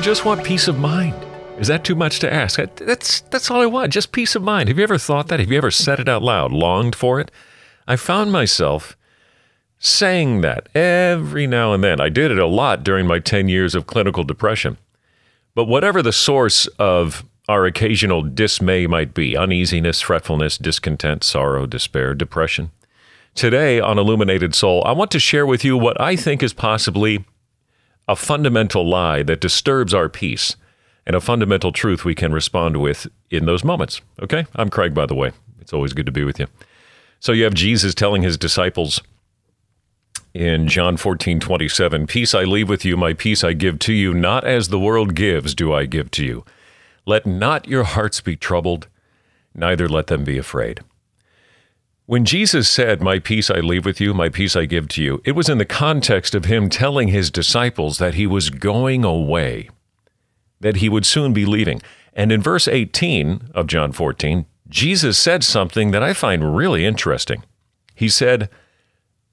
I just want peace of mind. Is that too much to ask? That's that's all I want, just peace of mind. Have you ever thought that? Have you ever said it out loud, longed for it? I found myself saying that every now and then. I did it a lot during my 10 years of clinical depression. But whatever the source of our occasional dismay might be uneasiness, fretfulness, discontent, sorrow, despair, depression today on Illuminated Soul, I want to share with you what I think is possibly a fundamental lie that disturbs our peace and a fundamental truth we can respond with in those moments. Okay? I'm Craig, by the way. It's always good to be with you. So you have Jesus telling his disciples, in John 14, 27, Peace I leave with you, my peace I give to you, not as the world gives do I give to you. Let not your hearts be troubled, neither let them be afraid. When Jesus said, My peace I leave with you, my peace I give to you, it was in the context of him telling his disciples that he was going away, that he would soon be leaving. And in verse 18 of John 14, Jesus said something that I find really interesting. He said,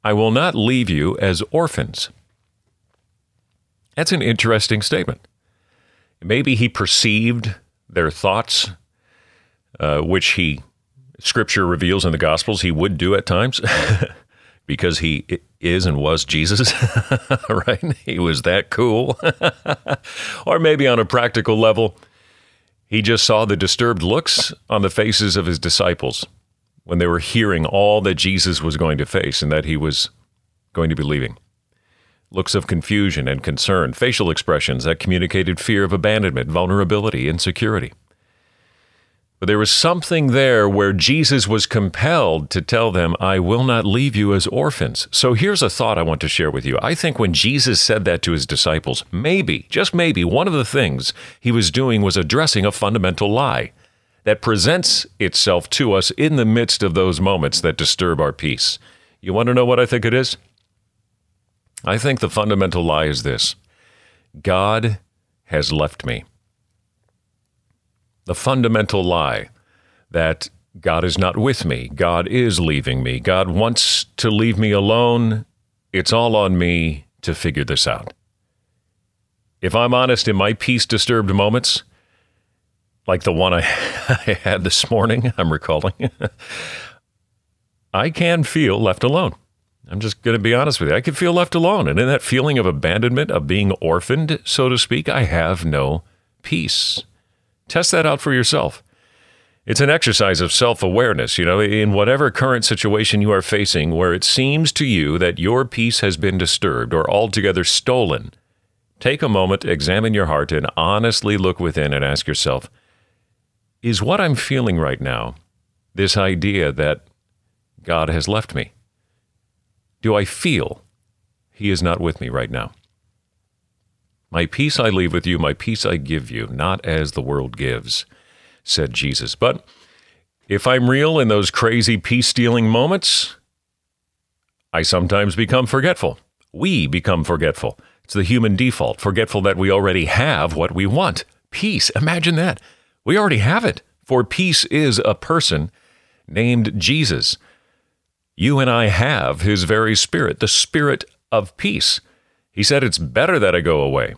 I will not leave you as orphans. That's an interesting statement. Maybe he perceived their thoughts, uh, which he, scripture reveals in the Gospels, he would do at times because he is and was Jesus, right? He was that cool. or maybe on a practical level, he just saw the disturbed looks on the faces of his disciples when they were hearing all that Jesus was going to face and that he was going to be leaving. Looks of confusion and concern, facial expressions that communicated fear of abandonment, vulnerability, insecurity. But there was something there where Jesus was compelled to tell them, I will not leave you as orphans. So here's a thought I want to share with you. I think when Jesus said that to his disciples, maybe, just maybe, one of the things he was doing was addressing a fundamental lie that presents itself to us in the midst of those moments that disturb our peace. You want to know what I think it is? I think the fundamental lie is this God has left me. The fundamental lie that God is not with me, God is leaving me, God wants to leave me alone. It's all on me to figure this out. If I'm honest, in my peace disturbed moments, like the one I, I had this morning, I'm recalling, I can feel left alone. I'm just going to be honest with you. I can feel left alone. And in that feeling of abandonment, of being orphaned, so to speak, I have no peace. Test that out for yourself. It's an exercise of self awareness, you know, in whatever current situation you are facing where it seems to you that your peace has been disturbed or altogether stolen. Take a moment, examine your heart, and honestly look within and ask yourself is what I'm feeling right now this idea that God has left me? Do I feel He is not with me right now? My peace I leave with you, my peace I give you, not as the world gives, said Jesus. But if I'm real in those crazy peace stealing moments, I sometimes become forgetful. We become forgetful. It's the human default, forgetful that we already have what we want peace. Imagine that. We already have it. For peace is a person named Jesus. You and I have his very spirit, the spirit of peace. He said, It's better that I go away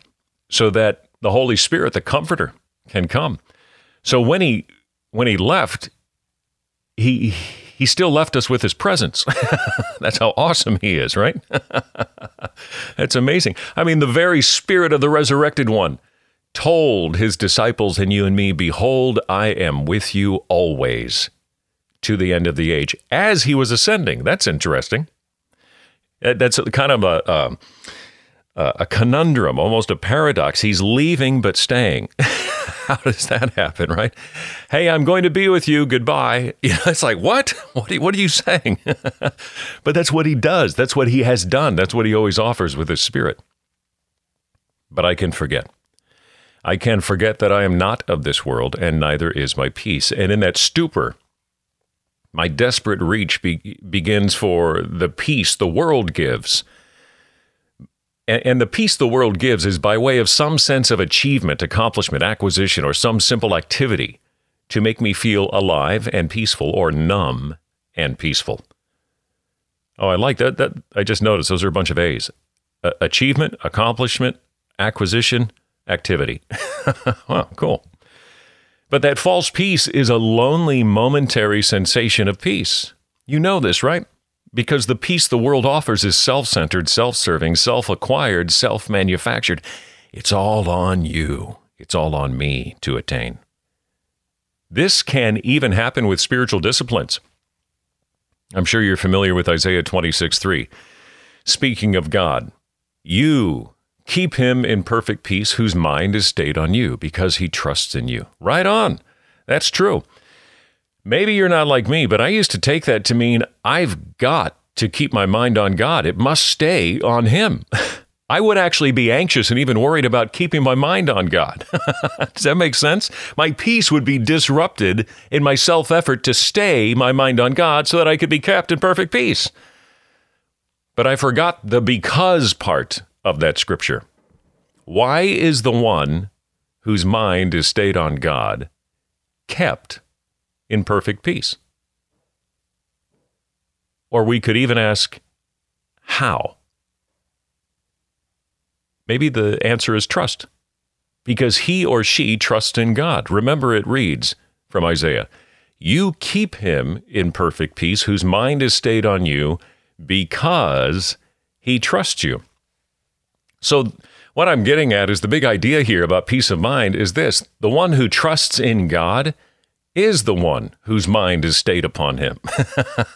so that the Holy Spirit, the comforter, can come. So when he when he left, he he still left us with his presence. That's how awesome he is, right? That's amazing. I mean, the very spirit of the resurrected one told his disciples and you and me, Behold, I am with you always to the end of the age as he was ascending. That's interesting. That's kind of a, um, a, a conundrum, almost a paradox. He's leaving but staying. How does that happen, right? Hey, I'm going to be with you. Goodbye. You know, it's like, what? What are you, what are you saying? but that's what he does. That's what he has done. That's what he always offers with his spirit. But I can forget. I can forget that I am not of this world, and neither is my peace. And in that stupor, my desperate reach be- begins for the peace the world gives. And, the peace the world gives is by way of some sense of achievement, accomplishment, acquisition, or some simple activity to make me feel alive and peaceful or numb and peaceful. Oh, I like that. That I just noticed those are a bunch of A's. achievement, accomplishment, acquisition, activity. well, cool. But that false peace is a lonely, momentary sensation of peace. You know this, right? Because the peace the world offers is self centered, self serving, self acquired, self manufactured. It's all on you, it's all on me to attain. This can even happen with spiritual disciplines. I'm sure you're familiar with Isaiah 26 3. Speaking of God, you keep him in perfect peace whose mind is stayed on you because he trusts in you. Right on. That's true. Maybe you're not like me, but I used to take that to mean I've got to keep my mind on God. It must stay on him. I would actually be anxious and even worried about keeping my mind on God. Does that make sense? My peace would be disrupted in my self effort to stay my mind on God so that I could be kept in perfect peace. But I forgot the because part of that scripture. Why is the one whose mind is stayed on God kept in perfect peace? Or we could even ask, how? Maybe the answer is trust, because he or she trusts in God. Remember, it reads from Isaiah You keep him in perfect peace, whose mind is stayed on you, because he trusts you. So, what I'm getting at is the big idea here about peace of mind is this the one who trusts in God is the one whose mind is stayed upon him,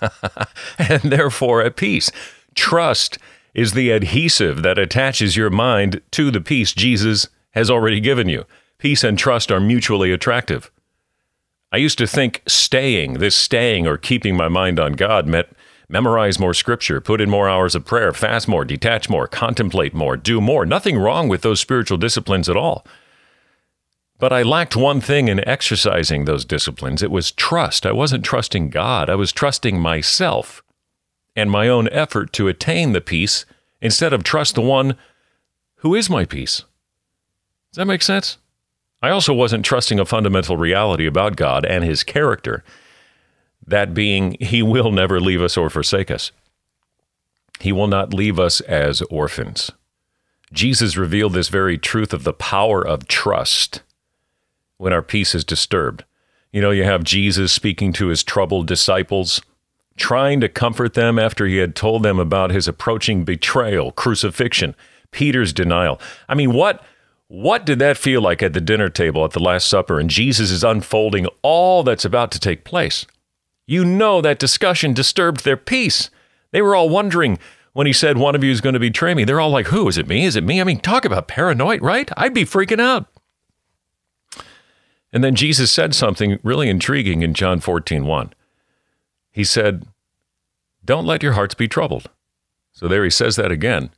and therefore at peace. Trust is the adhesive that attaches your mind to the peace Jesus has already given you. Peace and trust are mutually attractive. I used to think staying, this staying or keeping my mind on God meant memorize more scripture, put in more hours of prayer, fast more, detach more, contemplate more, do more. Nothing wrong with those spiritual disciplines at all. But I lacked one thing in exercising those disciplines it was trust. I wasn't trusting God, I was trusting myself and my own effort to attain the peace instead of trust the one who is my peace. Does that make sense? I also wasn't trusting a fundamental reality about God and his character that being, He will never leave us or forsake us. He will not leave us as orphans. Jesus revealed this very truth of the power of trust when our peace is disturbed. You know, you have Jesus speaking to his troubled disciples, trying to comfort them after he had told them about his approaching betrayal, crucifixion, Peter's denial. I mean, what what did that feel like at the dinner table at the last supper and Jesus is unfolding all that's about to take place? You know that discussion disturbed their peace. They were all wondering when he said, One of you is going to betray me. They're all like, Who? Is it me? Is it me? I mean, talk about paranoid, right? I'd be freaking out. And then Jesus said something really intriguing in John 14, 1. He said, Don't let your hearts be troubled. So there he says that again.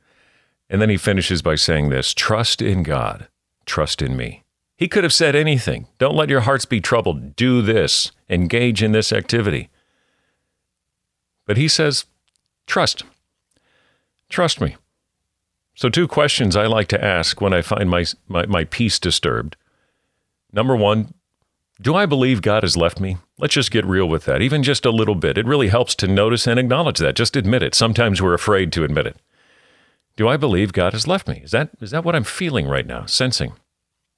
And then he finishes by saying this trust in God, trust in me. He could have said anything. Don't let your hearts be troubled. Do this. Engage in this activity. But he says, trust. Trust me. So, two questions I like to ask when I find my, my, my peace disturbed. Number one, do I believe God has left me? Let's just get real with that, even just a little bit. It really helps to notice and acknowledge that. Just admit it. Sometimes we're afraid to admit it. Do I believe God has left me? Is that, is that what I'm feeling right now, sensing?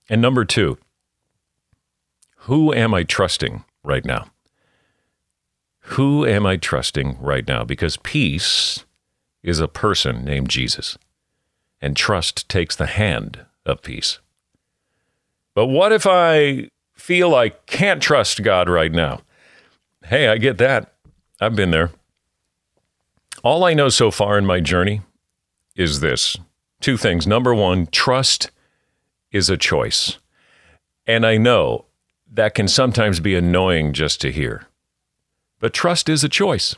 And number two, who am I trusting right now? Who am I trusting right now? Because peace is a person named Jesus, and trust takes the hand of peace. But what if I feel I can't trust God right now? Hey, I get that. I've been there. All I know so far in my journey is this two things. Number one, trust is a choice. And I know that can sometimes be annoying just to hear. But trust is a choice.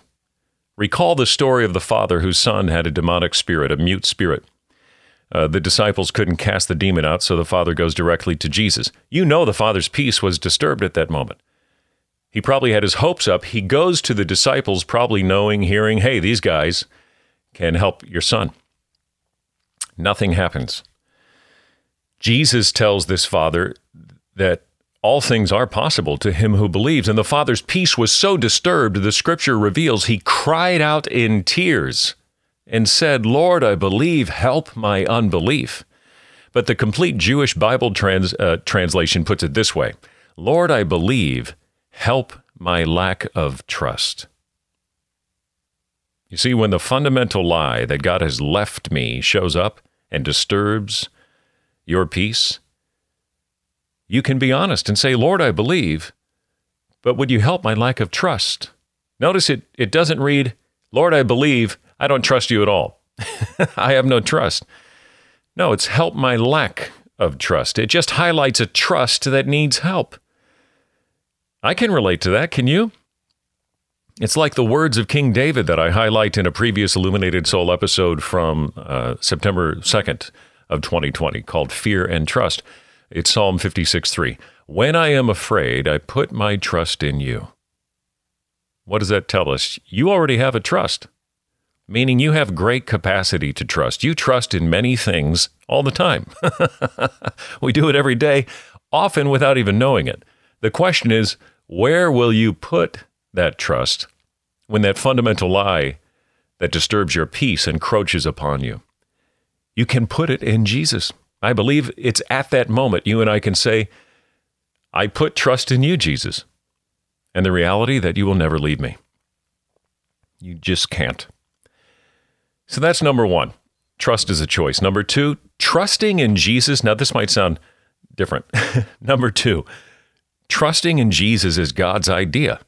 Recall the story of the father whose son had a demonic spirit, a mute spirit. Uh, the disciples couldn't cast the demon out, so the father goes directly to Jesus. You know the father's peace was disturbed at that moment. He probably had his hopes up. He goes to the disciples, probably knowing, hearing, hey, these guys can help your son. Nothing happens. Jesus tells this father that all things are possible to him who believes. And the father's peace was so disturbed, the scripture reveals he cried out in tears and said, Lord, I believe, help my unbelief. But the complete Jewish Bible trans, uh, translation puts it this way Lord, I believe, help my lack of trust. You see, when the fundamental lie that God has left me shows up and disturbs your peace, you can be honest and say, Lord, I believe, but would you help my lack of trust? Notice it, it doesn't read, Lord, I believe, I don't trust you at all. I have no trust. No, it's help my lack of trust. It just highlights a trust that needs help. I can relate to that. Can you? It's like the words of King David that I highlight in a previous Illuminated Soul episode from uh, September 2nd of 2020 called Fear and Trust. It's Psalm 56 3. When I am afraid, I put my trust in you. What does that tell us? You already have a trust, meaning you have great capacity to trust. You trust in many things all the time. we do it every day, often without even knowing it. The question is, where will you put that trust when that fundamental lie that disturbs your peace encroaches upon you? You can put it in Jesus. I believe it's at that moment you and I can say, I put trust in you, Jesus, and the reality that you will never leave me. You just can't. So that's number one. Trust is a choice. Number two, trusting in Jesus. Now, this might sound different. number two, trusting in Jesus is God's idea.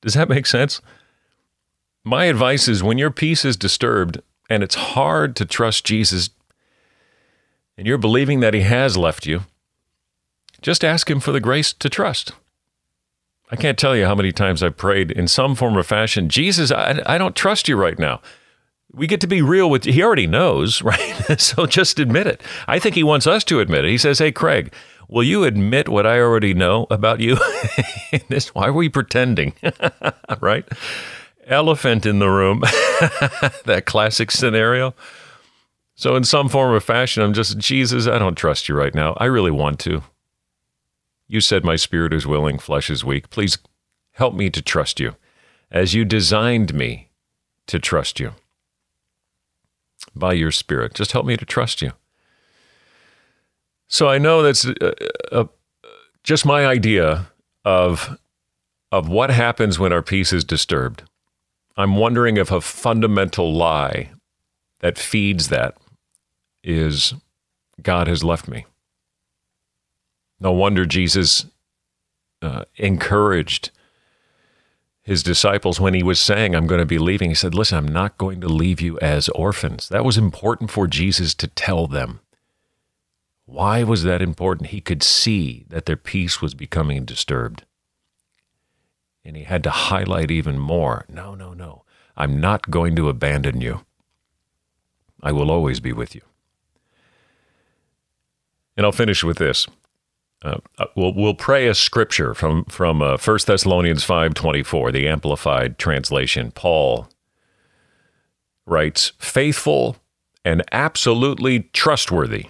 Does that make sense? My advice is when your peace is disturbed and it's hard to trust Jesus and you're believing that He has left you, just ask Him for the grace to trust. I can't tell you how many times I've prayed in some form or fashion, Jesus, I, I don't trust you right now. We get to be real with He already knows, right? so just admit it. I think He wants us to admit it. He says, Hey, Craig, will you admit what I already know about you? this, why are we pretending? right? Elephant in the room. that classic scenario. So, in some form or fashion, I'm just, Jesus, I don't trust you right now. I really want to. You said, My spirit is willing, flesh is weak. Please help me to trust you as you designed me to trust you by your spirit. Just help me to trust you. So, I know that's uh, uh, just my idea of, of what happens when our peace is disturbed. I'm wondering if a fundamental lie that feeds that is God has left me. No wonder Jesus uh, encouraged his disciples when he was saying, I'm going to be leaving. He said, Listen, I'm not going to leave you as orphans. That was important for Jesus to tell them. Why was that important? He could see that their peace was becoming disturbed. And he had to highlight even more no, no, no. I'm not going to abandon you. I will always be with you. And I'll finish with this. Uh, uh, we'll, we'll pray a scripture from from uh, 1 Thessalonians 5:24, the amplified translation. Paul writes, "Faithful and absolutely trustworthy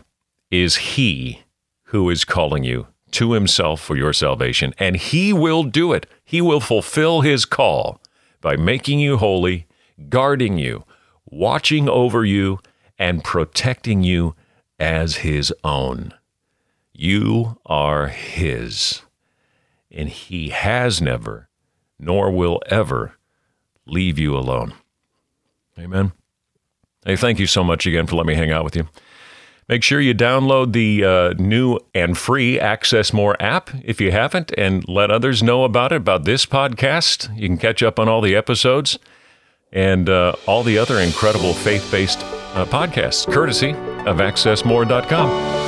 is he who is calling you to himself for your salvation, and he will do it. He will fulfill his call by making you holy, guarding you, watching over you, and protecting you as his own. You are his, and he has never, nor will ever, leave you alone. Amen. Hey, thank you so much again for letting me hang out with you. Make sure you download the uh, new and free Access More app if you haven't, and let others know about it, about this podcast. You can catch up on all the episodes and uh, all the other incredible faith based uh, podcasts, courtesy of AccessMore.com.